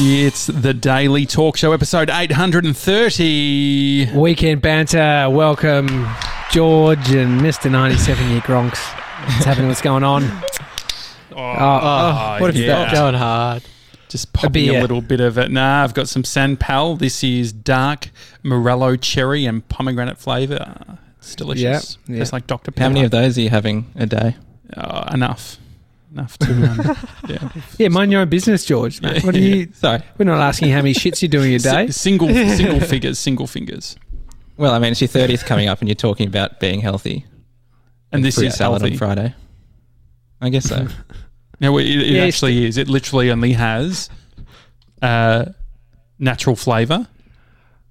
It's the Daily Talk Show, episode 830. Weekend banter. Welcome, George and Mr. 97 Year Gronks. What's happening? What's going on? Oh oh, oh, oh, what have you yeah. got? Going hard. Just popping a, beer. little bit of it. Nah, I've got some San Pal. This is dark Morello cherry and pomegranate flavour. It's delicious. Yeah, yeah. It's like Dr. Pepper. How many of those are you having a day? Oh, enough. Enough to, um, yeah. Yeah, mind your own business, George. mate. What are you? Sorry. We're not asking how many shits you're doing a day. S- single, single figures, single fingers. Well, I mean, it's your 30th coming up and you're talking about being healthy. And this Fruit is salad healthy. on Friday. I guess so. No, it, it Yeah, actually is. It literally only has uh, natural flavour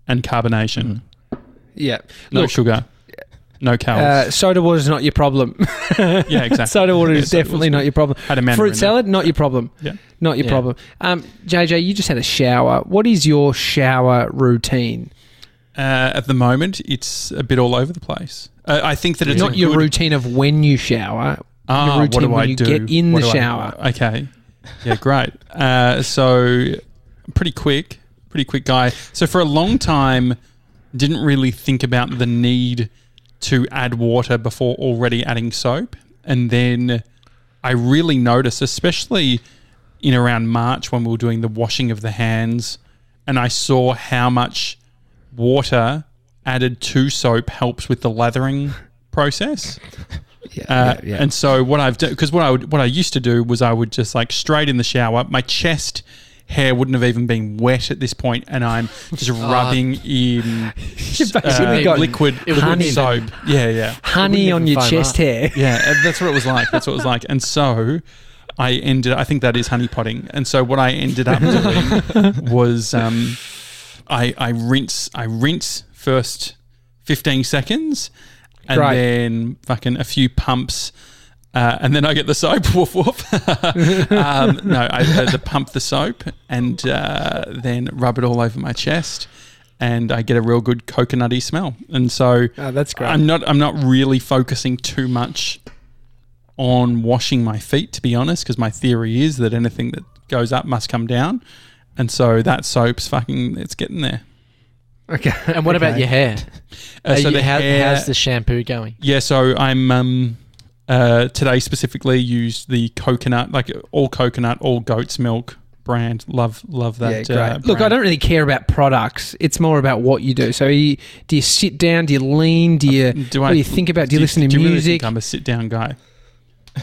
and carbonation. Yeah. No Look, sugar. No uh, soda water is not your problem. yeah, exactly. soda water Yeah, is soda definitely not your problem. Had a Fruit salad, not your problem. Yeah. Not your Yeah. problem. Um, JJ, you just had a shower. What is your shower routine? Uh, at the moment, it's a bit all over the place. Uh, I think that it's not your good, routine of when you shower. Ah, your routine what do when I you do? get in What the do I- shower. okay. Yeah, great. uh, so pretty quick, pretty quick guy. So for a long time, didn't really think about the need to add water before already adding soap, and then I really noticed, especially in around March when we were doing the washing of the hands, and I saw how much water added to soap helps with the lathering process. Yeah, Uh, yeah, yeah. And so what I've done because what I would what I used to do was I would just like straight in the shower. My chest hair wouldn't have even been wet at this point, and I'm just rubbing in basically uh, got liquid, it liquid wouldn't soap. Yeah, yeah, honey on your chest up. hair. yeah. That's what it was like. That's what it was like. And so I ended. I think that is honey potting. And so what I ended up doing was um, I I rinse I rinse first fifteen seconds, and Great. then fucking a few pumps. Uh, and then I get the soap, woof woof. um, no, I had to pump the soap and uh, then rub it all over my chest, and I get a real good coconutty smell. And so Oh, that's great. I'm not I'm not really focusing too much on washing my feet, to be honest, because my theory is that anything that goes up must come down, and so that soap's fucking it's getting there. okay. And what about your hair? Uh, so you- the how- hair, how's the shampoo going? yeah, so I'm um uh today specifically used the coconut, like all coconut, all goat's milk brand. Love love that. Yeah, great. uh, Look, I don't really care about products. It's more about what you do. So, you, do you sit down? Do you lean? Do you? Do what I do you think about? Do you listen to do you really music? think I'm a sit down guy.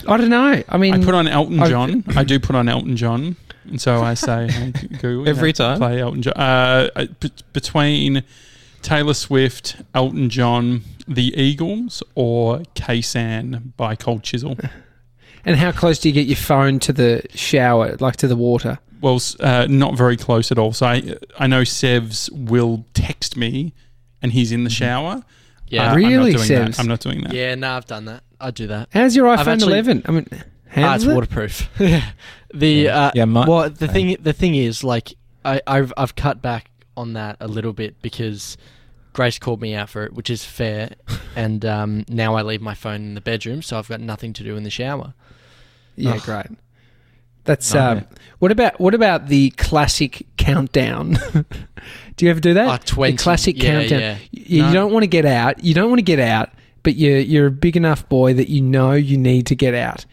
I don't know. I mean, I put on Elton John. I do put on Elton John, and so I say, hey, Google Every you know, time? play Elton John. Uh, uh, b- between Taylor Swift, Elton John, The Eagles, or Khe Sanh by Cold Chisel. and how close do you get your phone to the shower, like to the water? Well, uh, not very close at all. So I, I know Sevs will text me, and he's in the shower. Yeah. Uh, Really, I'm not doing Sevs? that. I'm not doing that. Yeah, no, I've done that. I do that. How's your iPhone actually- 11? I mean, Ah, it's it? waterproof. yeah. The uh, Yeah, my- well, the thing the thing is like I I've I've cut back on that a little bit because Grace called me out for it, which is fair. and um, now I leave my phone in the bedroom, so I've got nothing to do in the shower. Yeah, Ugh. great. That's Oh, um, what about what about the classic countdown? do you ever do that? Ah, 20. The classic Yeah, countdown. yeah. You, No. you don't want to get out. You don't want to get out, but you're you're a big enough boy that you know you need to get out,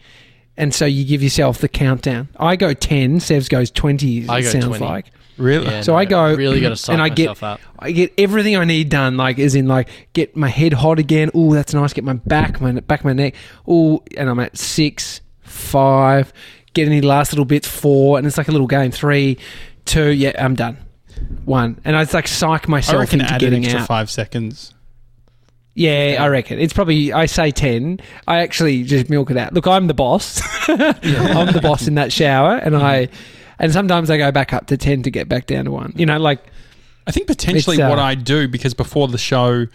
and so you give yourself the countdown. I go ten. Sevs goes twenty. I it go sounds 20. like Really? Yeah, So no, I go- really got to psych and I get- up. I get everything I need done. Like as in like get my head hot again. Oh, that's nice. Get my back, my back, my neck. Oh, and I'm at six, five. Get any last little bits. Four, and it's like a little game. Three, two. Yeah, I'm done. One, and I just like psych myself into add an getting extra out. five seconds. Yeah, I reckon it's probably. I say ten. I actually just milk it out. Look, I'm the boss. I'm the boss in that shower, and I, mm-hmm. And sometimes I go back up to ten to get back down to one. You know, like I think potentially uh, what I do because before the show,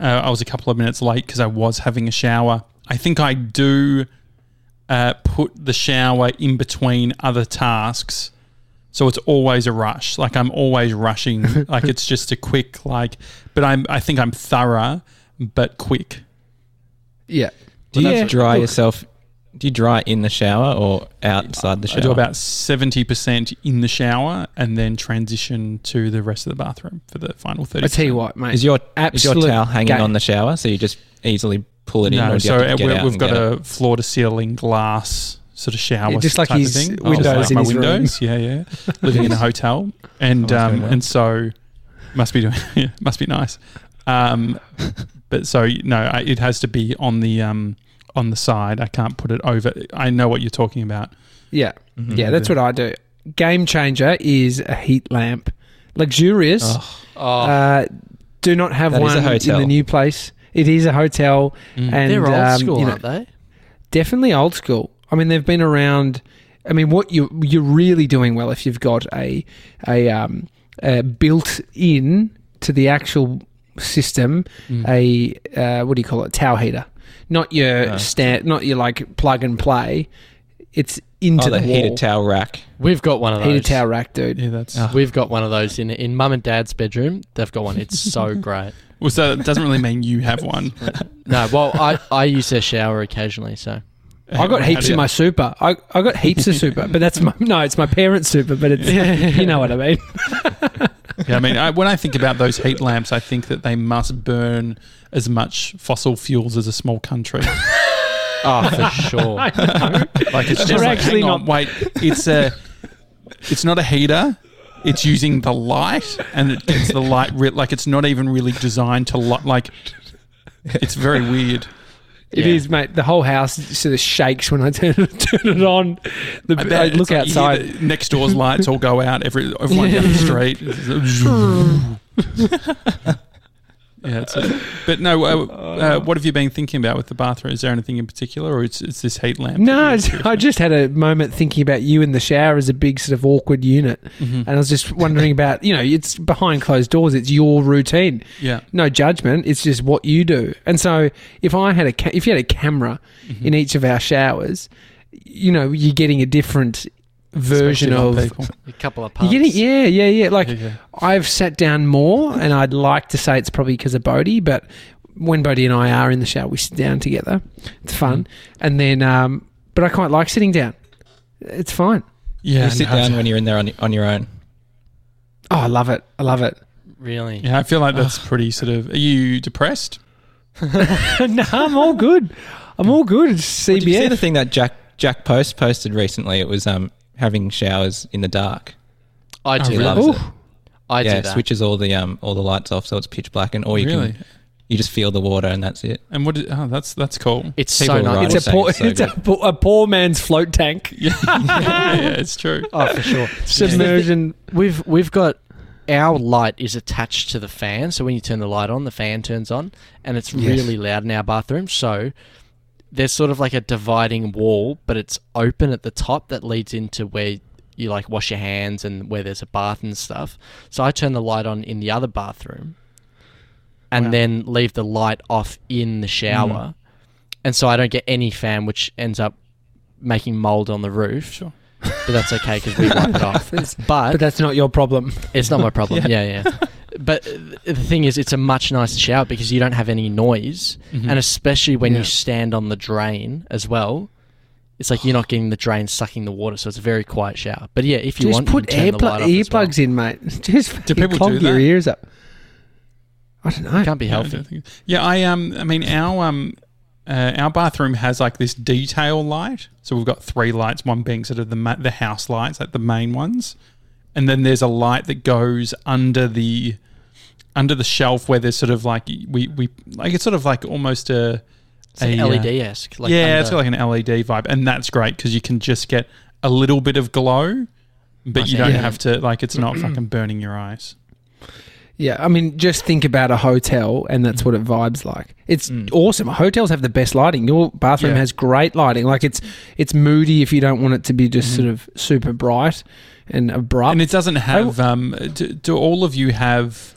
uh, I was a couple of minutes late because I was having a shower. I think I do uh, put the shower in between other tasks, so it's always a rush. Like I'm always rushing. like it's just a quick like, but I'm I think I'm thorough but quick. yeah. Do you dry look. yourself do you dry in the shower or outside the shower? I do about seventy percent in the shower, and then transition to the rest of the bathroom for the final thirty. I tell you what, mate. Is your is your towel hanging game. on the shower, so you just easily pull it in, No, or so have to get we're, out we've got get a it? floor to ceiling glass sort of shower, Yeah, just like type his of thing. windows Just like in my his room. windows. Yeah, yeah. Living in a hotel, and Oh, um, well. and so must be doing. Yeah, must be nice. Um, but so no, I, it has to be on the um on the side. I can't put it over. I know what you're talking about. Yeah, Mhm. yeah, that's what I do. Game changer is a heat lamp. Luxurious. Oh, Oh, Uh, do not have That is one a in the new place. It is a hotel, Mm. and they're old um, school, you know, aren't they? definitely old school. I mean, they've been around. I mean, what you you're really doing well if you've got a a, um, a built in to the actual system Mm. a uh, what do you call it towel heater, not your Oh. stand, not your like plug and play. It's into oh, the, the wall. heated towel rack. We've got one of those. Heated towel rack, dude. yeah, that's. Oh. We've got one of those in in mum and dad's bedroom. They've got one. It's so great. Well, so it doesn't really mean you have one. No, well, I, I use their shower occasionally, so I got heaps do in my super. I, I got heaps of super, but that's my no. It's my parents' super, but it's you know what I mean. Yeah, I mean, I, when I think about those heat lamps, I think that they must burn as much fossil fuels as a small country. oh for sure. Like it's just like, actually hang on, not- wait, it's a, it's not a heater. It's using the light, and it gets the light. Re- like it's not even really designed to light. Like it's very weird. It Yeah. is, mate. The whole house sort of shakes when I turn it, turn it on. The, I, bet look like outside. the next door's lights all go out. Every everyone down the street. yeah, it's a, but no. Uh, uh, what have you been thinking about with the bathroom? Is there anything in particular, or it's, it's this heat lamp? No, that it's- you're curious I just had a moment thinking about you in the shower as a big sort of awkward unit? Mhm. and I was just wondering about you know it's behind closed doors. It's your routine. yeah. No judgment. It's just what you do. And so if I had a ca- if you had a camera Mm-hmm. in each of our showers, you know you're getting a different version of. people. A couple of You're pumps. getting yeah yeah yeah like. Yeah, yeah. I've sat down more, and I'd like to say it's probably because of Bodie, but when Bodie and I are in the shower, we sit down together. It's fun, and then, um, but I quite like sitting down. It's fine. Yeah, you sit no, down when you're in there on, on your own. Oh, I love it. I love it. Really? Yeah, I feel like that's pretty sort of. Are you depressed? no, I'm all good. I'm all good. It's Well, did you see the thing that Jack Jack Post posted recently? It was um having showers in the dark. I Oh, do really? that. Ooh. I yeah, do that. switches all the um all the lights off so it's pitch black, and or you really? can you just feel the water and that's it. And what? Did, oh, that's that's cool. It's People so are right. nice. It's a saying poor, it's so it's a, good. poor, a poor man's float tank. Yeah, yeah, yeah, it's true. Oh, for sure. Submersion. We've we've got our light is attached to the fan, so when you turn the light on, the fan turns on, and it's Yes. really loud in our bathroom. So there's sort of like a dividing wall, but it's open at the top that leads into where you like wash your hands and where there's a bath and stuff. So I turn the light on in the other bathroom, and Wow. then leave the light off in the shower, mm. and so I don't get any fan, which ends up making mold on the roof. Sure. But that's okay because we wipe it off. But but that's not your problem. it's not my problem. yeah, yeah. But the thing is, it's a much nicer shower because you don't have any noise, Mhm. and especially when Yeah. you stand on the drain as well. It's like you're not getting the drain sucking the water, so it's a very quiet shower. But yeah, if you Just want, put you can turn the light earpl- off as well. earplugs in, mate. Just Do people clog do your that? ears up. I don't know. It Can't be Yeah, I healthy. don't Yeah, I um, I mean our um, uh, our bathroom has like this detail light. So we've got three lights, one being sort of the ma- the house lights, like the main ones, and then there's a light that goes under the under the shelf where there's sort of like we we like it's sort of like almost a It's like uh, LED esque. Like yeah, under- it's got like an LED vibe, and that's great because you can just get a little bit of glow, but Nice you don't Yeah. have to like it's not fucking burning your eyes. Yeah, I mean, just think about a hotel, and that's what it vibes like. It's Mm. awesome. Hotels have the best lighting. Your bathroom Yeah. has great lighting. Like it's it's moody if you don't want it to be just sort of super bright and abrupt. And it doesn't have. Um, do, do all of you have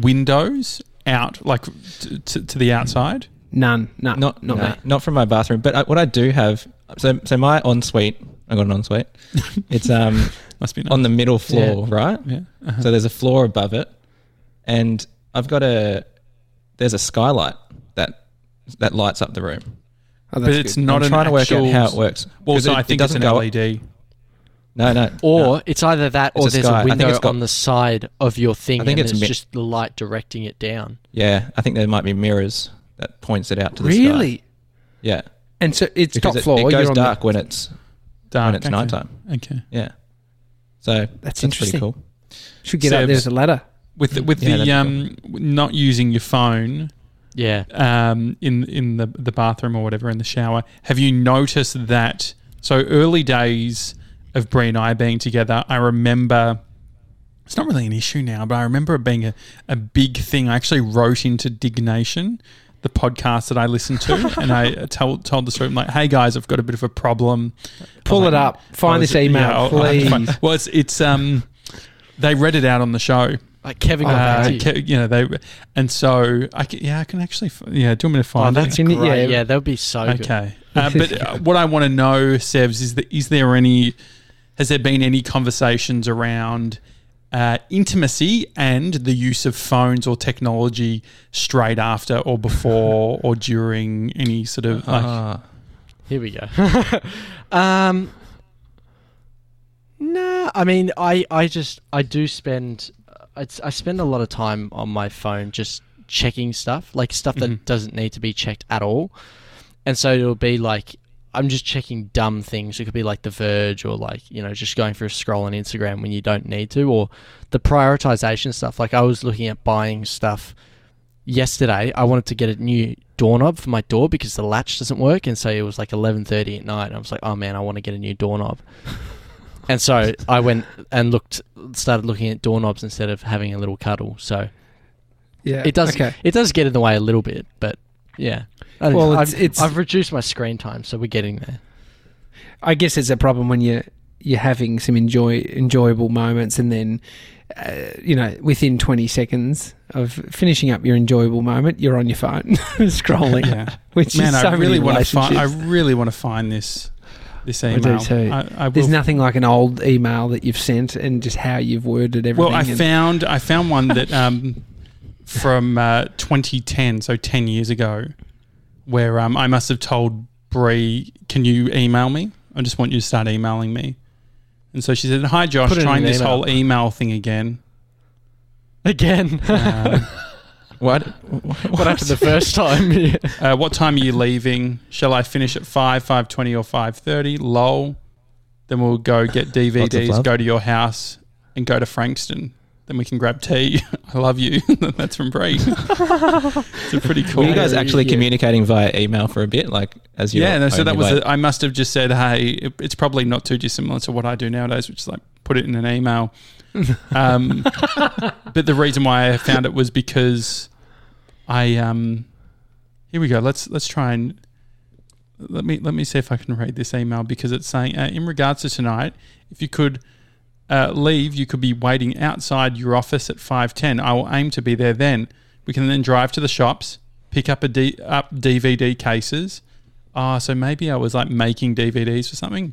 windows out, like t- t- to the outside? none, no, Not not no, not from my bathroom, but I, what I do have. So so my ensuite, I got an ensuite. It's um Must be nice. on the middle floor, right? yeah. Uh-huh. So there's a floor above it, and I've got a there's a skylight that that lights up the room. Oh, but it's good. not I'm an trying to work out how it works. Well, 'Cause so it- I think it's doesn't an go- LED. No, no. Or no. it's either that or a there's sky. a I think window got- on the side of your thing I think and it's it's mi- just the light directing it down. yeah, I think there might be mirrors that points it out to the sky. really. Yeah, And so it's because top floor. it goes you're on the- dark when it's Dark. when it's okay. nighttime. Okay. Yeah, so That's that's, interesting. pretty cool. should get up there Sevs. as a ladder. With the, with Yeah, the that'd be um not using your phone Yeah. um in in the the bathroom or whatever in the shower, have you noticed that? So early days of Bree and I being together, I remember. It's not really an issue now, but I remember it being a, a big thing. I actually wrote into Diggnation, the podcast that I listened to, and I told told the story. I'm like, "Hey guys, I've got a bit of a problem. Pull Like, it up. Find this email, yeah, I'll- I'll have to please. find- well, it's it's um, they read it out on the show. Like Kevin got Uh, back to you. Ke- you know they, and so I can, yeah I can actually f- yeah. Do you want me to Oh, find it? that's Can you- great. yeah. Yeah, that would be so good. Okay. Uh, but uh, what I want to know, Sevs, is that is there any, has there been any conversations around uh, intimacy and the use of phones or technology straight after or before or during any sort of like, Ah, Here we go. um, nah, I mean, I, I just I do spend I, I spend a lot of time on my phone just checking stuff, like stuff that Mhm. doesn't need to be checked at all, and so it'll be like I'm just checking dumb things. It could be like The Verge or like you know just going for a scroll on Instagram when you don't need to, or the prioritization stuff. Like I was looking at buying stuff yesterday. I wanted to get a new doorknob for my door because the latch doesn't work, and so it was like 11:30 at night. And I was like, oh man, I want to get a new doorknob. and so I went and looked, started looking at doorknobs instead of having a little cuddle. So Yeah. it does, Okay. it does get in the way a little bit, but yeah. I Well, I've, it's- it's- I've reduced my screen time, so we're getting there. I guess it's a problem when you you're having some enjoy enjoyable moments, and then uh, you know within 20 seconds of finishing up your enjoyable moment, you're on your phone scrolling, yeah. which Man, is so I really want to find. I really want to find this this I email. do too. I, I There's nothing like an old email that you've sent and just how you've worded everything. Well, I found I found one that um, from uh, 2010, so 10 years ago, where um, I must have told Bree, "Can you email me? I just want you to start emailing me." And so she said, "Hi, Josh, Put it in trying an this email. whole email thing again." Again, Um, what? what happened the first time? Yeah. uh, what time are you leaving? Shall I finish at five, five twenty, or five thirty? Lol. Then we'll go get DVDs, love. go to your house, and go to Frankston. Then we can grab tea. I love you. That's from Bree. it's a pretty cool. Were you guys actually Yeah. communicating via email for a bit, like as you? yeah, no, so that was. A, I must have just said, "Hey, it, it's probably not too dissimilar to what I do nowadays, which is like put it in an email." um, but the reason why I found it was because I. Um, here we go. Let's let's try and let me let me see if I can read this email because it's saying uh, in regards to tonight, if you could. Uh, leave, you could be waiting outside your office at 5.10. I will aim to be there then. We can then drive to the shops, pick up a D, up DVD cases. Ah, so maybe I was like making DVDs or something.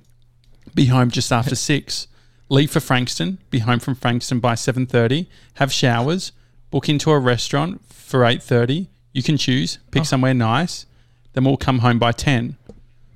Be home just after six. Leave for Frankston. Be home from Frankston by seven thirty. Have showers. Book into a restaurant for eight thirty. You can choose. Pick somewhere nice. Then we'll come home by ten.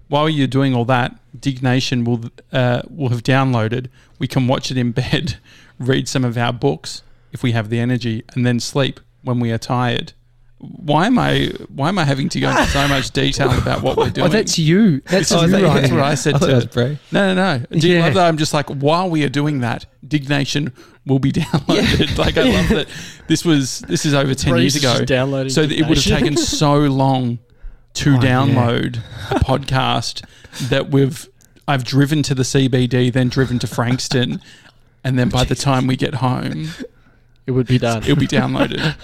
While you're doing all that, Diggnation will uh, will have downloaded. We can watch it in bed, read some of our books if we have the energy, and then sleep when we are tired. Why am I why am I having to go into so much detail about what we're doing? oh, that's you. That's This you right that's what I said I thought that to. Bree. No, no, no. Do you Yeah. love that? I'm just like, while we are doing that, Diggnation will be downloaded. Like, I love that. This was this is over ten years ago, downloading so it would have taken so long to Oh, yeah. download a podcast that we've I've driven to the CBD, then driven to Frankston, and then by the time we get home, It would be done. it'll be downloaded.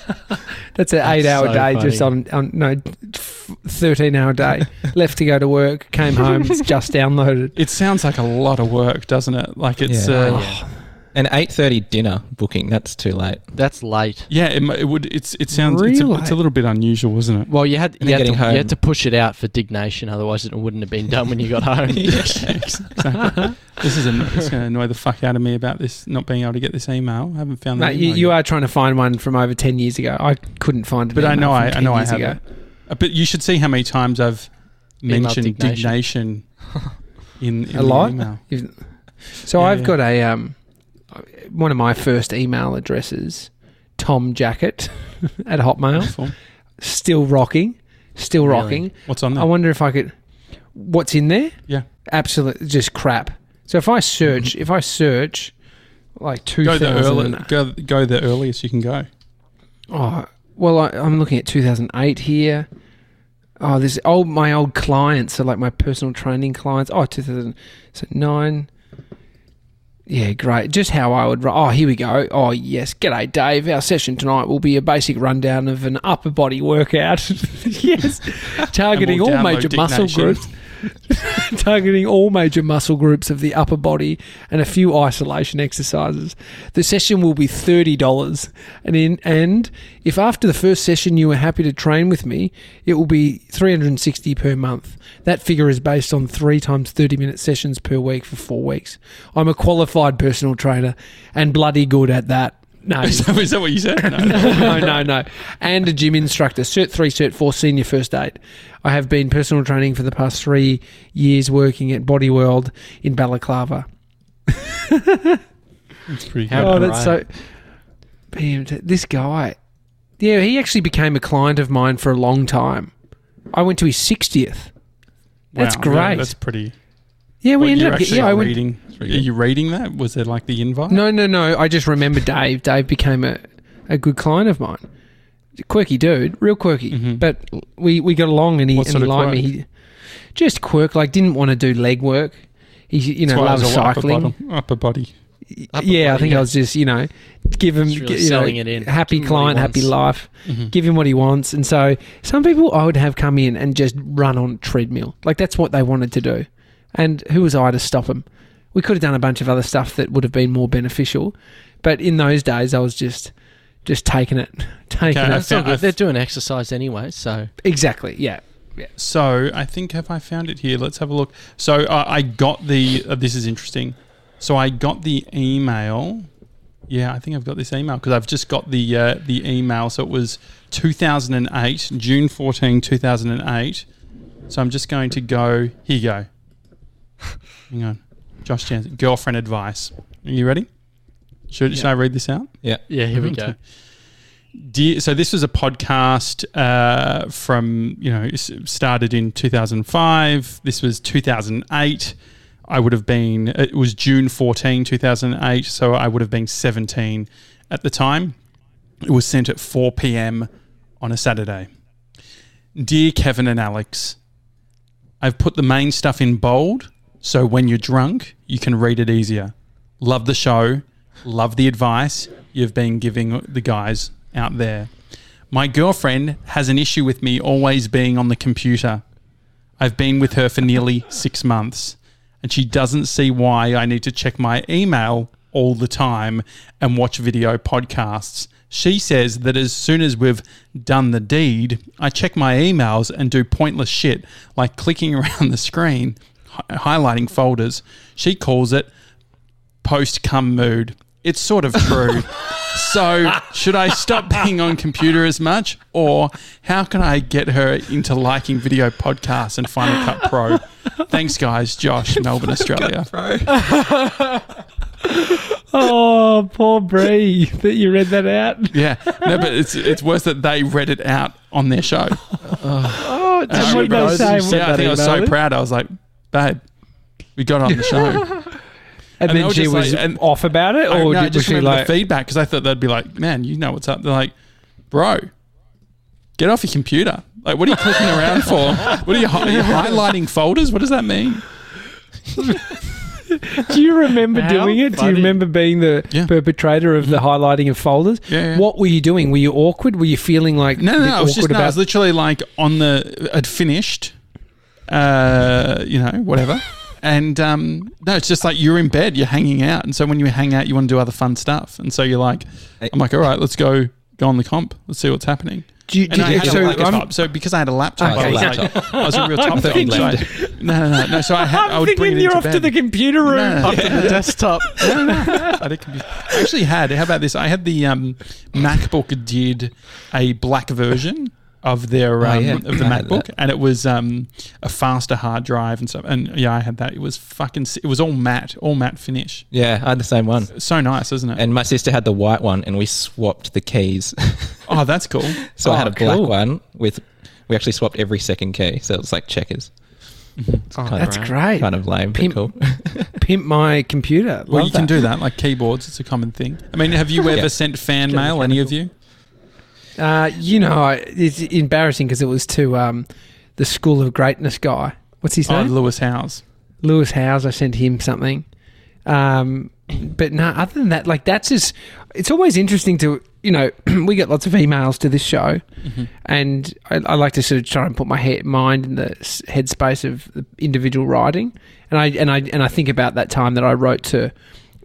That's an eight hour so day just on, on no, f- 13 hour day. Left to go to work, came home, it's just downloaded. It sounds like a lot of work, doesn't it? Like it's Yeah. uh, yeah. An eight thirty dinner booking. That's too late. That's late. yeah, it, it would. It's it sounds it's a, Really? it's a little bit unusual, isn't it? Well, you had you had, to, getting home. you had to push it out for Diggnation, otherwise it wouldn't have been done when you got home. exactly. this is an, it's going to annoy the fuck out of me about this not being able to get this email. I haven't found that. Mate, you, email you yet. are trying to find one from over 10 years ago. I couldn't find it. but I know I, I know I have it. But you should see how many times I've mentioned Diggnation. Diggnation in, in A the lot? email. So Yeah, I've yeah. got a um, one of my first email addresses, Tom Jackett at Hotmail, still rocking, still Really? rocking. What's on there? I wonder if I could. What's in there? Yeah. absolutely just crap. So if I search, mm-hmm. if I search, like two go the early, go go the earliest you can go. oh well, I, I'm looking at two thousand eight here. Oh, this old my old clients, so like my personal training clients. Oh, 2009. Yeah, great. Just how I would. Oh, here we go. Oh, yes. G'day, Dave. Our session tonight will be a basic rundown of an upper body workout. yes, targeting we'll all major muscle groups. targeting all major muscle groups of the upper body and a few isolation exercises. The session will be thirty dollars, and in and if after the first session you are happy to train with me, it will be three hundred and sixty per month. That figure is based on three times thirty minute sessions per week for four weeks. I'm a qualified personal trainer and bloody good at that. No, Is that, is that what you said? No. no, no, no. And a gym instructor, Cert 3, Cert 4, senior first aid. I have been personal training for the past three years working at Body World in Balaclava. It's pretty good. oh, that's so. This guy. Yeah, he actually became a client of mine for a long time. I went to his 60th. That's Wow, great. That's pretty. Yeah, we Well, ended you're up. get- actually Yeah, I went. reading. Are you reading that? Was it like the invite? No, no, no. I just remember Dave. Dave became a, a good client of mine. Quirky dude, real quirky. Mhm. But we, we got along and he, What and sort he of liked me. quirk? He, just quirk, like didn't want to do leg work. He, you know, That's why it loves was a upper cycling. bottom- Upper body. Upper yeah, I body, think yeah. I was just, you know, give him Just really you know, selling it in. happy Give him what he client, happy wants. life. Mhm. Give him what he wants. And so some people I would have come in and just run on treadmill. Like that's what they wanted to do. And who was I to stop him? We could have done a bunch of other stuff that would have been more beneficial. But in those days I was just just taking it. Taking Okay, it. That's all found- good. They're doing exercise anyway, so Exactly. Yeah. So I think have I found it here? Let's have a look. So uh, I got the. Uh, this is interesting. So I got the email. Yeah, I think I've got this email because I've just got the uh, the email. So it was 2008, June 14, 2008. So I'm just going to go. Here you go. Hang on, Josh Janssen, girlfriend advice. Are you ready? Should, should I read this out? yeah, Yeah, here we Okay. go. Dear, so this was a podcast uh, from you know started in 2005. This was 2008. I would have been. It was June 14, 2008. So I would have been 17 at the time. It was sent at 4 p.m. on a Saturday. Dear Kevin and Alex, I've put the main stuff in bold, so when you're drunk, you can read it easier. Love the show. Love the advice you've been giving the guys out there. My girlfriend has an issue with me always being on the computer. I've been with her for nearly six months, and she doesn't see why I need to check my email all the time and watch video podcasts. She says that as soon as we've done the deed, I check my emails and do pointless shit like clicking around the screen, highlighting folders. She calls it post cum mood. It's sort of true. so, should I stop being on computer as much, or how can I get her into liking video podcasts and Final Cut Pro? Thanks, guys. Josh, Melbourne, Australia. Oh, poor Bree that you read that out. Yeah, no, but it's it's worse that they read it out on their show. Oh, And I and what did remember- they say? yeah, I that think I was so proud. I was like, babe, we got it on the show. And, And then she was like- and- off about it, I, or no, did, was just she remember like, the feedback because I thought they'd be like, man, you know what's up. They're like, bro, get off your computer. Like, what are you clicking around for? What are you, are you highlighting folders? What does that mean? do you remember How doing it? Do you remember being the Yeah. perpetrator of the highlighting of folders? Yeah, yeah. What were you doing? Were you awkward? Were you feeling like No, no, no. I was just awkward no, I was literally like on the I'd finished, uh, you know, whatever. And um, no, it's just like you're in bed, you're hanging out, and so when you hang out, you want to do other fun stuff, and so you're like, I'm like, all right, let's go go on the comp, let's see what's happening. do you, And do I you- had so a I'm- laptop, so because I had a laptop, Okay, I was yeah. like, I was a real top thought dog. you So I, no, no, no, no. So I had, I I'm would bring thinking it you're into off to the computer room. No, no, Up to the desktop. no, no, I, had. I actually had. How about this? I had the um, MacBook did a black version of their Oh, um, yeah. of the MacBook, and it was um, a faster hard drive and stuff. And yeah, I had that. It was fucking. It was all matte, all matte finish. Yeah, I had the same one. So nice, isn't it? And my sister had the white one, and we swapped the keys. oh, that's cool. so I had Oh, a black cool. one with. We actually swapped every second key, so it was like checkers. It's Oh, That's Right. great. kind of lame, but Pimp- cool. Pimp my computer. Well, Love you can do that, like keyboards. It's a common thing. I mean, have you ever Yeah. sent fan mail? Any of you? Uh, you know, it's embarrassing because it was to um, the School of Greatness guy. What's his Oh, name? Lewis Howes. Lewis Howes. I sent him something. Um, but no, other than that, like that's just. It's always interesting to you know we get lots of emails to this show, and I, I like to sort of try and put my head, mind in the headspace of the individual writing, and I and I and I think about that time that I wrote to.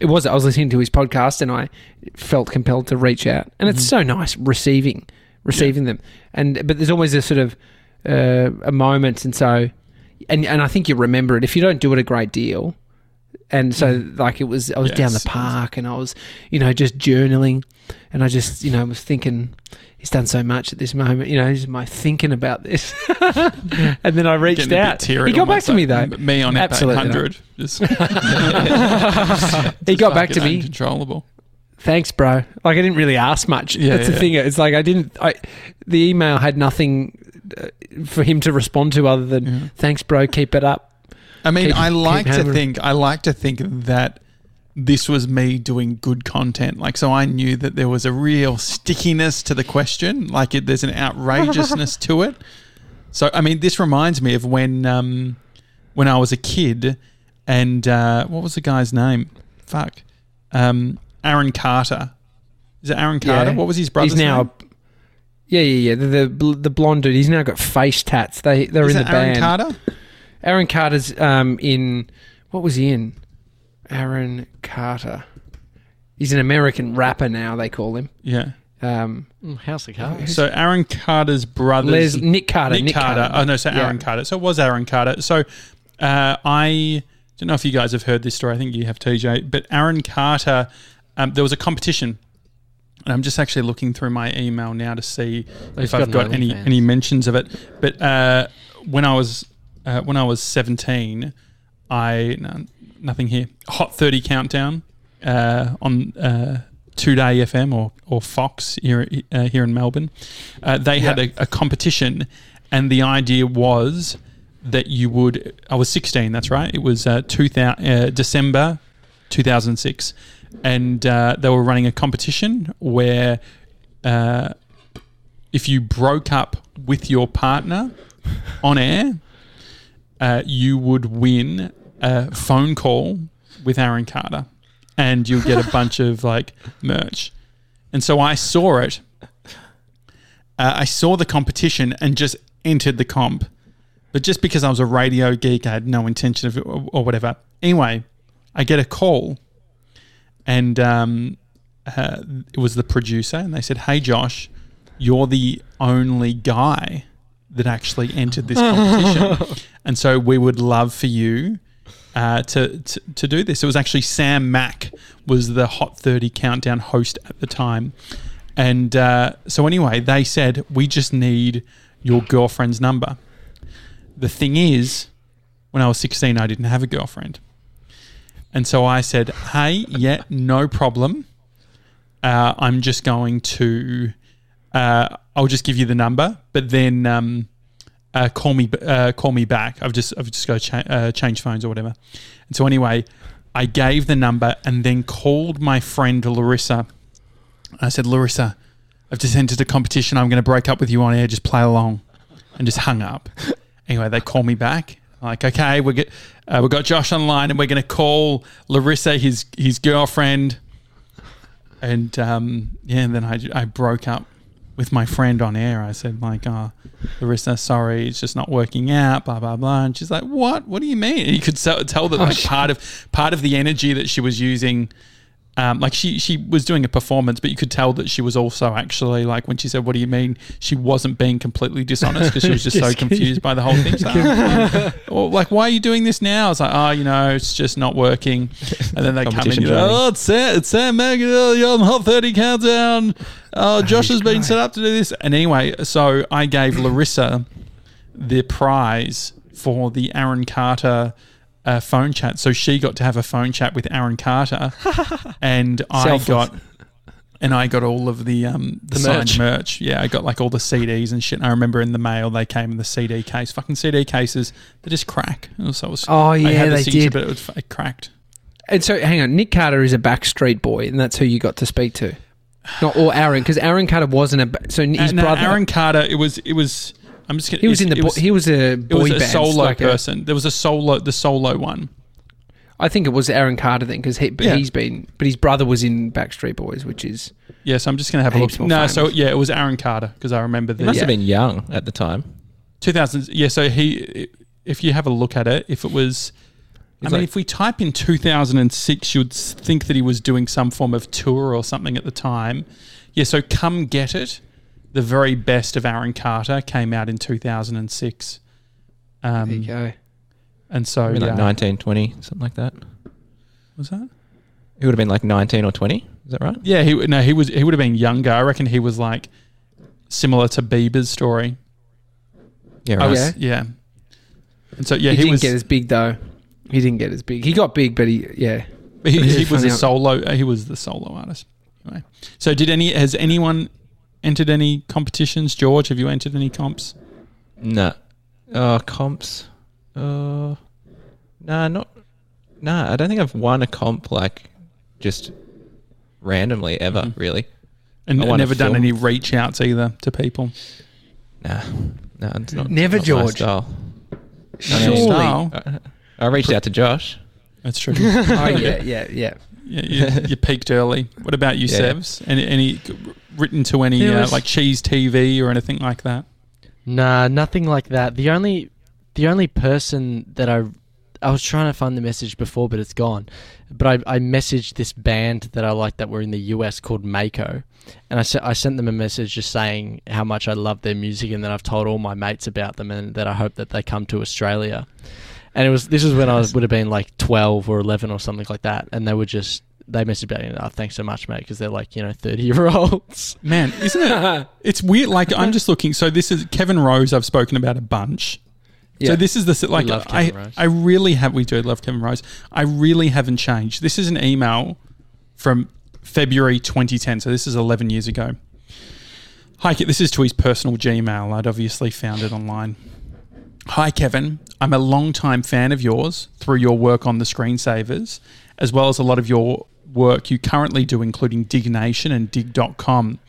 It was I was listening to his podcast and I felt compelled to reach out, and it's so nice receiving receiving them, and but there's always a sort of uh, a moment, and so and and I think you remember it. If you don't do it a great deal. And so, like, it was, I was down the park and I was, you know, just journaling. And I just, you know, was thinking, he's done so much at this moment, you know, just my thinking about this. and then I reached Getting a bit out. He got back to me, though. Me on Absolutely Absolutely 800. Just, He got back to me. Uncontrollable. Thanks, bro. Like, I didn't really ask much. Yeah, That's the thing. It's like, I didn't, I, the email had nothing uh, for him to respond to other than, Yeah. thanks, bro, keep it up. I mean, Keep- I like to think I like to think that this was me doing good content. Like, so I knew that there was a real stickiness to the question. Like, it, there's an outrageousness to it. So, I mean, this reminds me of when um, when I was a kid, and uh, what was the guy's name? Fuck, um, Aaron Carter. Is it Aaron Carter? Yeah. What was his brother's name? He's now, name? yeah, yeah, yeah. The, the the blonde dude. He's now got face tats. They they're Is in the Aaron band. Carter? Aaron Carter's um, in what was he in? Aaron Carter. He's an American rapper now. They call him. Yeah. Um, Mm, House of Cards. So Aaron Carter's brother. Les Nick Carter. Nick, Carter. Oh no, so Yeah. Aaron Carter. So it was Aaron Carter. So uh, I don't know if you guys have heard this story. I think you have, TJ. But Aaron Carter, um, there was a competition, and I'm just actually looking through my email now to see He's if I've got got any OnlyFans. any mentions of it. But uh, when I was uh, when I was 17, I no, nothing here. Hot 30 countdown uh, on. Uh, 2Day FM or, or Fox here uh, here in Melbourne, uh, they had a, a competition, and the idea was that you would. I was 16. That's right. It was uh, 2000, uh, December 2006, and uh, they were running a competition where uh, if you broke up with your partner on air, uh, you would win a phone call with Aaron Carter, and you'll get a bunch of like merch. And so I saw it. Uh, I saw the competition and just entered the comp, but just because I was a radio geek, I had no intention of it or, or whatever. Anyway, I get a call, and um, uh, it was the producer, and they said, "Hey, Josh, you're the only guy that actually entered this competition, and so we would love for you." Uh, to, to to do this, it was actually Sam Mac was the Hot 30 countdown host at the time, and uh, so anyway, they said we just need your girlfriend's number. The thing is, when I was 16, I didn't have a girlfriend, and so I said, "Hey, yeah, no problem. Uh, I'm just going to, uh, I'll just give you the number, but then um, uh, call me, uh, call me back. I've just, I've just got to cha- uh, change phones or whatever." And so anyway, I gave the number and then called my friend Larissa. I said, "Larissa, I've just entered a competition. I'm going to break up with you on air. Just play along," and just hung up. Anyway, they call me back. Like, okay, we get uh, we got Josh online, and we're going to call Larissa, his his girlfriend. And um, yeah, and then I, I broke up with my friend on air. I said like, uh, "Oh, Larissa, sorry, it's just not working out." Blah blah blah. And she's like, "What? What do you mean?" And you could so- tell that oh, like part of part of the energy that she was using Um, like she she was doing a performance, but you could tell that she was also actually like when she said, "What do you mean?" She wasn't being completely dishonest because she was just, so Just kidding. confused by the whole thing. So, um, well, like, why are you doing this now? It's like, oh, you know, it's just not working. And then they come in, Competition you know, training. oh, it's Sam, it's Sam Maggie, you're on the Hot 30 countdown. Oh, Josh has been set up to do this. And anyway, so I gave Larissa the prize for the Aaron Carter uh, phone chat. So she got to have a phone chat with Aaron Carter, and I Selfless. got. And I got all of the um the, The signed merch. merch. Yeah, I got like all the CDs and shit. And I remember in the mail they came in the CD case. Fucking CD cases, they just crack. So it was, Oh I yeah, had the they signature, did. but it, was, it cracked. And so, hang on, Nick Carter is a Backstreet Boy, and that's who you got to speak to. Not or Aaron, because Aaron Carter wasn't a. So his Uh, no, brother, Aaron Carter. It was. It was. I'm just. Gonna, he was in the. It bo- was, he was a it boy was a band, solo like a- person. there was a solo. The solo one. I think it was Aaron Carter then, because he, but Yeah. he's been, but his brother was in Backstreet Boys, which is yeah. So I'm just gonna have a Heaps look. more No, so yeah, it was Aaron Carter because I remember He must Yeah. have been young at the time. 2000s. Yeah, so he. If you have a look at it, if it was. I He's mean, like- if we type in 2006, you'd think that he was doing some form of tour or something at the time. Yeah, so Come Get It, the very best of Aaron Carter, came out in 2006. Um, there you go. And so, Maybe yeah. like 19, 20, something like that. was that? He would have been like 19 or 20. Is that right? Yeah, he no, he was he would have been younger. I reckon he was like similar to Bieber's story. Yeah, I right. was, yeah. And so yeah, he, he, didn't was get as big though. He didn't get as big. He got big, but he yeah. he, he was a solo. uh, He was the solo artist. Anyway, so did any has anyone entered any competitions? George, have you entered any comps? No. Uh, comps. Uh, nah, not. Nah, I don't think I've won a comp like just randomly ever, Mhm. really. And I won a never done film. any reach outs either to people. Nah, nah, it's not. Never, not my George. style. Surely. I, I reached out to Josh. That's true. oh yeah, yeah, yeah. Yeah, you, you peaked early. What about you, Yeah. Sevs? Any, any written to any uh, was- like Cheez TV or anything like that? Nah, nothing like that. The only the only person that I I was trying to find the message before, but it's gone. But I, I messaged this band that I like that were in the US called Mako, and I sent I sent them a message just saying how much I love their music and that I've told all my mates about them and that I hope that they come to Australia. And it was this was when I was, would have been like twelve or eleven or something like that, and they were just they messaged back, oh, thanks so much, mate, because they're like you know thirty year olds. Man, isn't it? It's weird. Like I'm just looking. So this is Kevin Rose. I've spoken about a bunch. Yeah. So this is the like I. I really have we do love Kevin Rose. I really haven't changed. This is an email from February 2010. So this is 11 years ago. Hi, this is to his personal Gmail. I'd obviously found it online. Hi, Kevin. I'm a long-time fan of yours through your work on the screensavers, as well as a lot of your work you currently do, including Diggnation and Digg.com.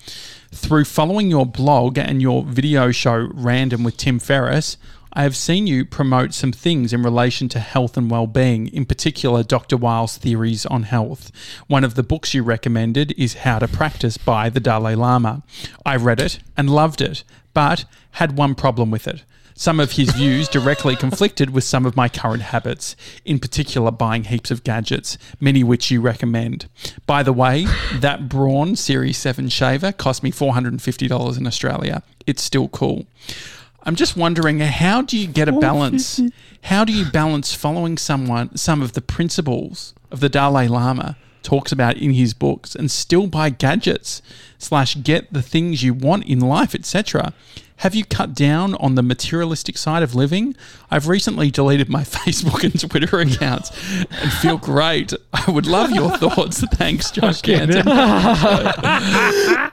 Through following your blog and your video show Random with Tim Ferriss, I have seen you promote some things in relation to health and well-being, in particular Dr. Weil's theories on health. One of the books you recommended is How to Practice by the Dalai Lama. I read it and loved it, but had one problem with it. Some of his views directly conflicted with some of my current habits, in particular buying heaps of gadgets, many which you recommend. By the way, that Braun Series 7 shaver cost me $450 in Australia. It's still cool. I'm just wondering how do you get a balance? How do you balance following someone some of the principles of the Dalai Lama talks about in his books and still buy gadgets slash get the things you want in life, etc. Have you cut down on the materialistic side of living? I've recently deleted my Facebook and Twitter accounts and feel great. I would love your thoughts. Thanks, Josh Canton.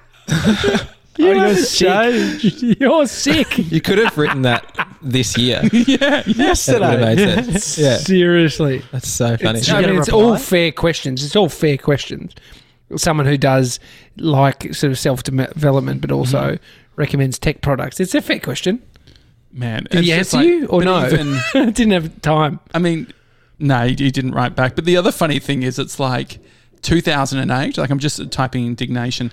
Oh, you're sick. You're sick. You could have written that this year. yeah, That would have. Yeah, Seriously. that's so funny. It's, I mean, it's all fair questions. It's all fair questions. Someone who does like sort of self development, but also mm-hmm. Recommends tech products. It's a fair question. man. Did he answer like- you or no? even- Didn't have time. I mean, no, he, didn't write back. But the other funny thing is, it's like 2008. Like I'm just typing in Diggnation.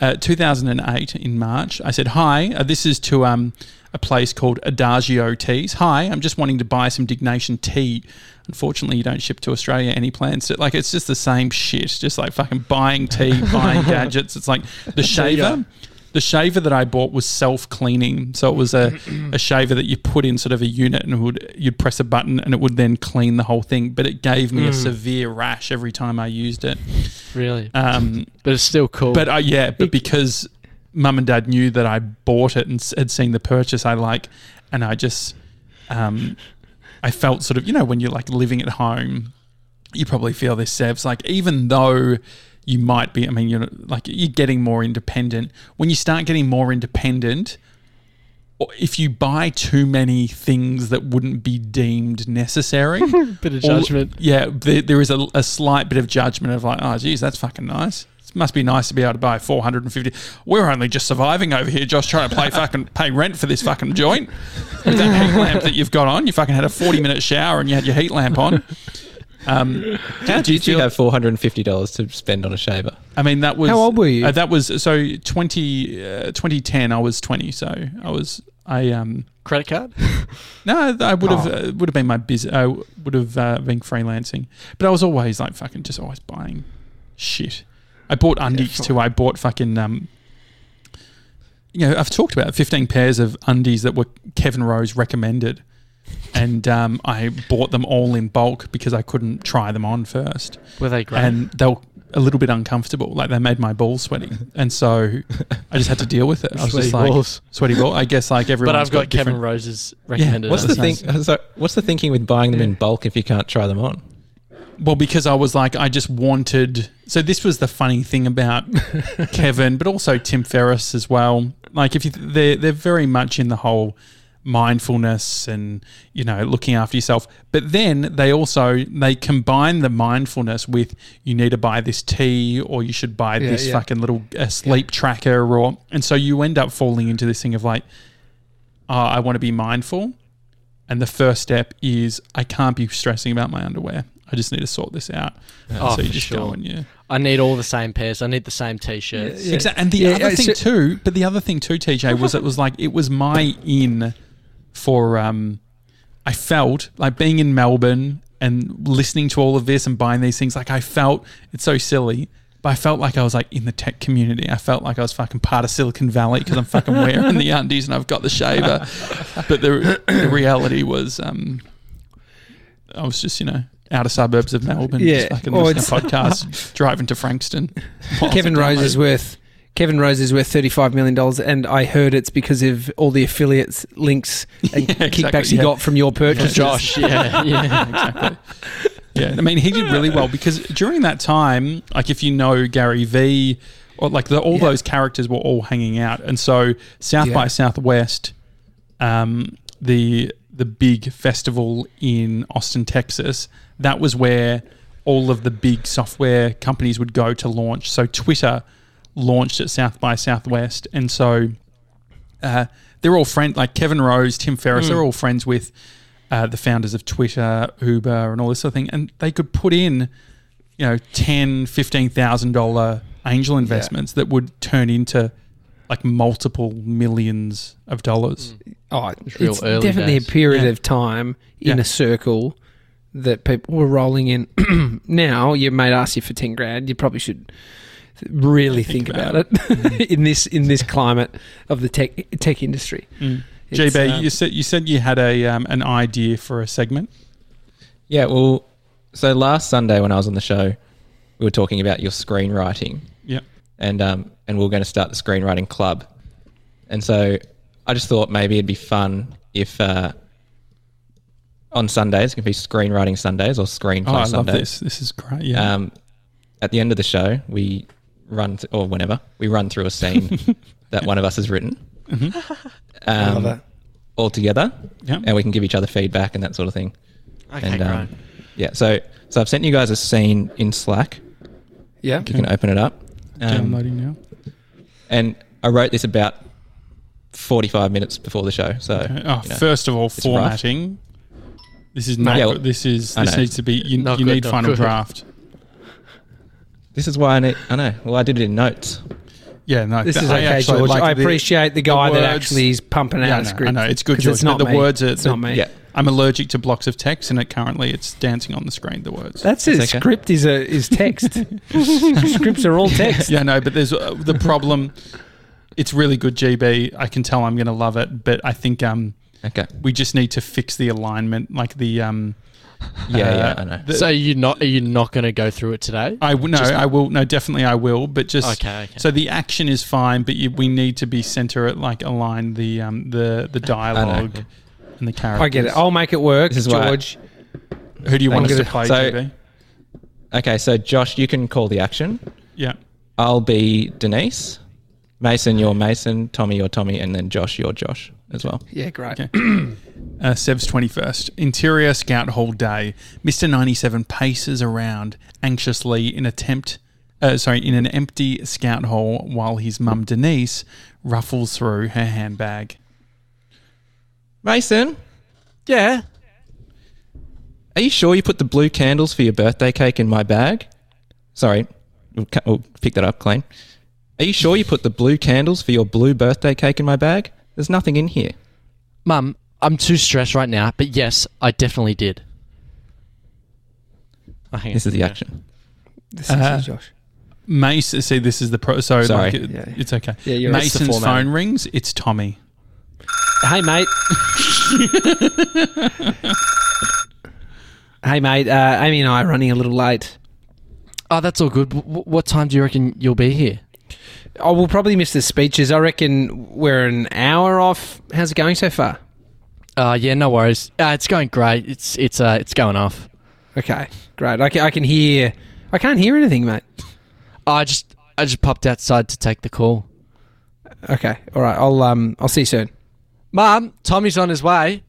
uh, 2008 in March. I said, "Hi, uh, this is to um, a place called Adagio Teas. Hi, I'm just wanting to buy some Diggnation tea. Unfortunately, you don't ship to Australia. Any plans? To, like, it's just the same shit. Just like fucking buying tea, buying gadgets. It's like the shaver." The shaver that I bought was self cleaning, so it was a, a shaver that you put in sort of a unit, and would you'd press a button, and it would then clean the whole thing. But it gave me a severe rash every time I used it. Really? Um, but it's still cool. but uh, yeah, but because mum and dad knew that I bought it and had seen the purchase I like, and I just, um, I felt sort of, you know, when you're like living at home, you probably feel this, Sevs. Like, even though you might be, I mean, you're like, you're getting more independent. When you start getting more independent, if you buy too many things that wouldn't be deemed necessary, bit of judgment. yeah, there, there is a, a slight bit of judgment of like, oh, geez, that's fucking nice. It must be nice to be able to buy 450. We're only just surviving over here, Josh, trying to play fucking pay rent for this fucking joint. With that heat lamp that you've got on, you fucking had a 40 minute shower and you had your heat lamp on. Um, How do you did you have four hundred and fifty dollars to spend on a shaver? I mean, that was How old were you? Uh, that was so 20, uh, 2010. I was 20, so I was I um Credit card? No, I would have Oh. uh, would have been my business. I would have uh, been freelancing, but I was always like fucking just always buying shit. I bought undies fine. too. I bought fucking um. You know, I've talked about fifteen pairs of undies that were Kevin Rose recommended, and um, I bought them all in bulk because I couldn't try them on first, Were they great? and they were a little bit uncomfortable. Like they made my balls sweaty, and so I just had to deal with it. I was Sweaty just like balls. sweaty ball. I guess like everyone. but I've got Kevin Rose's recommended. What's the thing? So, what's the thinking with buying them in bulk if you can't try them on? Well, because I was like, I just wanted. So this was the funny thing about Kevin, but also Tim Ferriss as well. Like, if you, they're they're very much in the whole mindfulness and you know looking after yourself. But then they also they combine the mindfulness with you need to buy this tea or you should buy Yeah, this yeah. fucking little uh, sleep tracker or and so you end up falling into this thing of like, oh, I want to be mindful. And the first step is I can't be stressing about my underwear. I just need to sort this out. Oh, so you just go sure. and yeah. I need all the same pairs. I need the same t-shirts. Yeah. Exactly. And the Yeah, other thing too, but the other thing too, TJ, was it was like it was my in for um I felt like being in Melbourne and listening to all of this and buying these things, like I felt it's so silly. But I felt like I was like in the tech community. I felt like I was fucking part of Silicon Valley because I'm fucking wearing the undies and I've got the shaver. But the, the reality was, um, I was just you know outer suburbs of Melbourne, Yeah. just fucking Well, listening to podcasts, driving to Frankston. Kevin I'm Rose is worth Kevin Rose is worth thirty five million dollars, and I heard it's because of all the affiliates, links, and Yeah, kickbacks he yeah. got from your purchase. Josh, yeah, yeah. exactly. Yeah, I mean, he did really well because during that time, like if you know Gary V, or like the, all Yeah. those characters were all hanging out, and so South by Southwest, um, the the big festival in Austin, Texas, that was where all of the big software companies would go to launch. So Twitter launched at South by Southwest, and so uh, they're all friends. Like Kevin Rose, Tim Ferriss, Mm. they're all friends with uh, the founders of Twitter, Uber, and all this sort of thing. And they could put in, you know, ten, fifteen thousand dollar angel investments that would turn into like multiple millions of dollars. Oh, It's real it's early definitely days. a period Yeah. of time in Yeah. a circle that people were rolling in. now you mate ask you for ten grand, you probably should really Think think, about about, it in this in this climate of the tech tech industry. It's, GB, um, you said you said you had a um, an idea for a segment. Yeah, well, so last Sunday when I was on the show, we were talking about your screenwriting, Yeah. and um, and we are going to start the screenwriting club, and so I just thought maybe it'd be fun if uh, on Sundays it can be screenwriting Sundays or screenplay Oh, I love Sundays. this. This is great. Yeah. Um, at the end of the show, we run th- or whenever we run through a scene that one of us has written, I love um, that. all together, yeah. and we can give each other feedback and that sort of thing. Okay, and great. um, yeah, so so I've sent you guys a scene in Slack. Yeah. You can open it up. Um, Downloading now. and I wrote this about 45 minutes before the show. So, Okay. Oh, you know, first of all, rough. formatting. This is not. Yeah, well, this is. I This know. needs to be. You, Not you good, need not final good. draft. This is why I need, I know. Well, I did it in notes. Yeah, no, This is I okay, actually George. like I the- appreciate the guy that words- actually is pumping Yeah, I out a know, script. I know it's good, 'Cause George. It's not but the me. words are It's the- not me. Yeah. I'm allergic to blocks of text, and it currently it's dancing on the screen. The words. That's it. That's okay. Script is a is text. Scripts are all text. yeah, no, but there's uh, the problem. It's really good, GB. I can tell I'm going to love it, but I think um Okay. we just need to fix the alignment, like the um. Yeah, uh, yeah, I know. the- so you're not are you not going to go through it today? I w- no, Just- I will. No, definitely I will. But just Okay, okay. so the action is fine, but you, we need to be center it, like align the um the the dialogue and the characters. I get it. I'll make it work, This is why- George. Who do you want us to gonna- play, so- GB? Okay, so Josh, you can call the action. Yeah. I'll be Denise. Mason, you're Mason. Tommy, you're Tommy, and then Josh, you're Josh as well. Yeah, great. Okay. Uh, Sev's 21st. Interior Scout Hall Day. Mr. 97 paces around anxiously in attempt uh, sorry, in an empty scout hall while his mum Denise ruffles through her handbag. Mason, yeah. are you sure you put the blue candles for your birthday cake in my bag? Sorry, we'll, we'll pick that up, Clean. Are you sure you put the blue candles for your blue birthday cake in my bag? There's nothing in here. Mum, I'm too stressed right now, but yes, I definitely did. Oh, hang on. This is the Yeah. action. This Uh, is Josh. Mace, see, this is the pro. So, Sorry. like, it- Yeah. it's okay. Yeah, you're right. It's the Mason's formatting. phone rings. It's Tommy. Hey, mate. hey, mate. Uh, Amy and I are running a little late. Oh, that's all good. W- what time do you reckon you'll be here? Oh, we'll probably miss the speeches. I reckon we're an hour off. How's it going so far? Uh, yeah, no worries. Uh, it's going great. It's it's uh it's going off. Okay, great. I can, I can hear. I can't hear anything, mate. I just I just popped outside to take the call. Okay, all right. I'll um I'll see you soon. Mum, Tommy's on his way.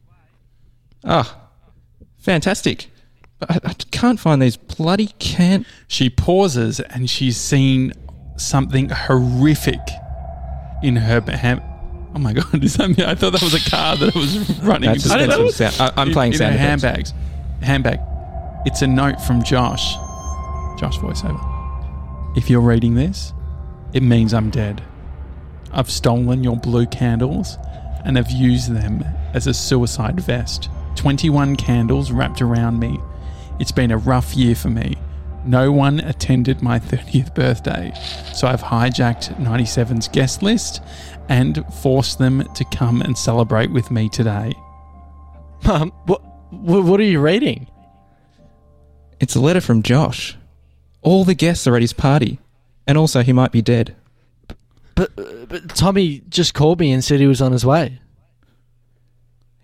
Oh, fantastic. I, I can't find these bloody can't. She pauses and she's seen something horrific in her ham. Oh my god! Is that me? I thought that was a car that was running. That's the- some sound. I, I'm in- playing in sound effects. handbags. Handbag. It's a note from Josh. Josh voiceover. If you're reading this, it means I'm dead. I've stolen your blue candles and have used them as a suicide vest. 21 candles wrapped around me. It's been a rough year for me. No one attended my 30th birthday, so I've hijacked 97's guest list and forced them to come and celebrate with me today. Mum, what what, what are you reading? It's a letter from Josh. All the guests are at his party, and also he might be dead. But, but Tommy just called me and said he was on his way.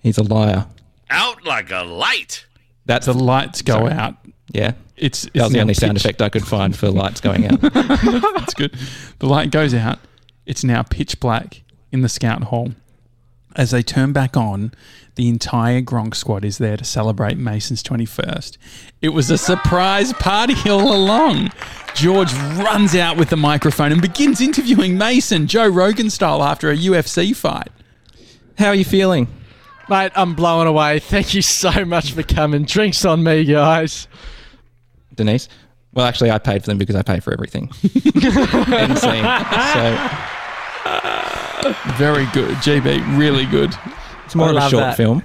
He's a liar. Out like a light. That's The lights go Sorry. out. yeah. It's, it's That was the now only sound effect I could find for lights going out. That's good. The light goes out. It's now pitch black in the scout hall. As they turn back on, the entire Gronk squad is there to celebrate Mason's 21st. It was a surprise party all along. George runs out with the microphone and begins interviewing Mason, Joe Rogan style, after a UFC fight. How are you feeling? Mate, I'm blown away. Thank you so much for coming. Drinks on me, guys. Denise? Well, actually, I paid for them because I pay for everything. End scene. So Very good. GB, really good. it's more I of a short that. film.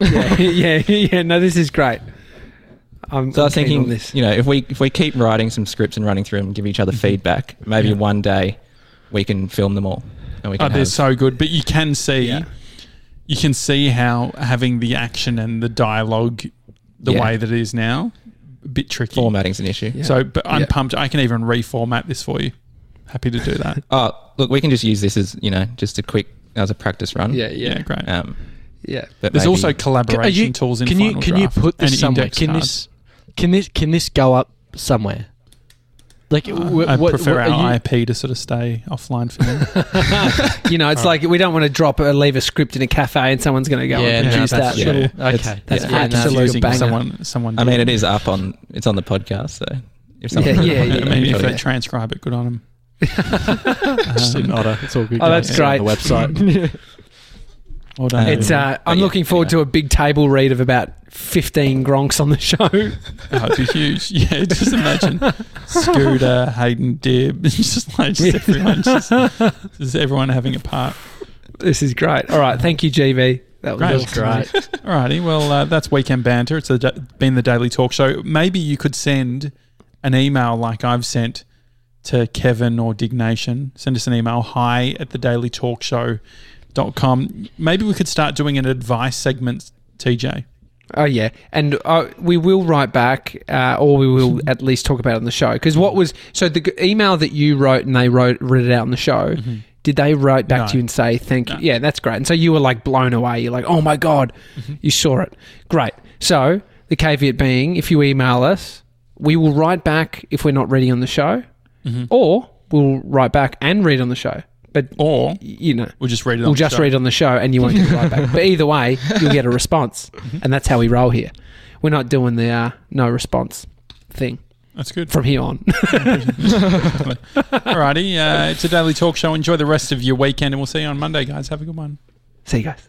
yeah, yeah, yeah. No, this is great. I'm, So I I'm was thinking, this. you know, if we if we keep writing some scripts and running through them, and give each other mm-hmm. feedback, maybe one day we can film them all, and we Oh, they're so good. But you can see, Yeah. you can see how having the action and the dialogue, the Yeah. way that it is now, a bit tricky. formatting's an issue. Yeah. So, but I'm Yeah. pumped. I can even reformat this for you. Happy to do that. Oh, look, we can just use this as you know, just a quick as a practice run. Yeah, yeah, yeah, great. Um, yeah. but There's maybe- also collaboration Are you- tools in can you Final can Draft you put this and somewhere? index Can cards. this can this can this go up somewhere? Like, uh, wh- I what, prefer what our you- IP to sort of stay offline for now. You know, it's like we don't want to drop or leave a script in a cafe and someone's going to go Yeah, and no, produce that's- that yeah. little. Okay, That's yeah, yeah, no, banger. Someone, someone. I mean, it is up on it's on the podcast, so if Yeah, someone, yeah, yeah. I mean, if yeah. they transcribe it, good on them. Just an otter. It's all good. Oh, that's guys. great. On the website. Well done. It's uh, I'm yeah, looking forward to a big table read of about 15 gronks on the show. Oh, it'd be huge. Yeah, just imagine Scooter, Hayden, Dib, just like just everyone, just, just everyone having a part. this is great. All right, thank you, GB. That was Great. awesome. Great. Alrighty, well, uh, that's weekend banter. It's a, been the daily talk show. Maybe you could send an email like I've sent to Kevin or Diggnation. Send us an email hi at the daily talk show.com. Maybe we could start doing an advice segment, TJ. Oh yeah, and uh, we will write back, uh, or we will at least talk about it on the show. Because what was so the g- email that you wrote and they wrote read it out on the show? Did they write back No. to you and say thank you? Yeah, that's great. And so you were like blown away. You're like, oh my god, you saw it. Great. So the caveat being, if you email us, we will write back if we're not ready on the show, or we'll write back and read on the show. But Or you know, we'll just read it on We'll the just show. read on the show and you won't get a right back. But either way, you'll get a response. And that's how we roll here. We're not doing the uh, no response thing That's good. from here on. Alrighty, uh, it's a daily talk show. Enjoy the rest of your weekend and we'll see you on Monday, guys. Have a good one. See you guys.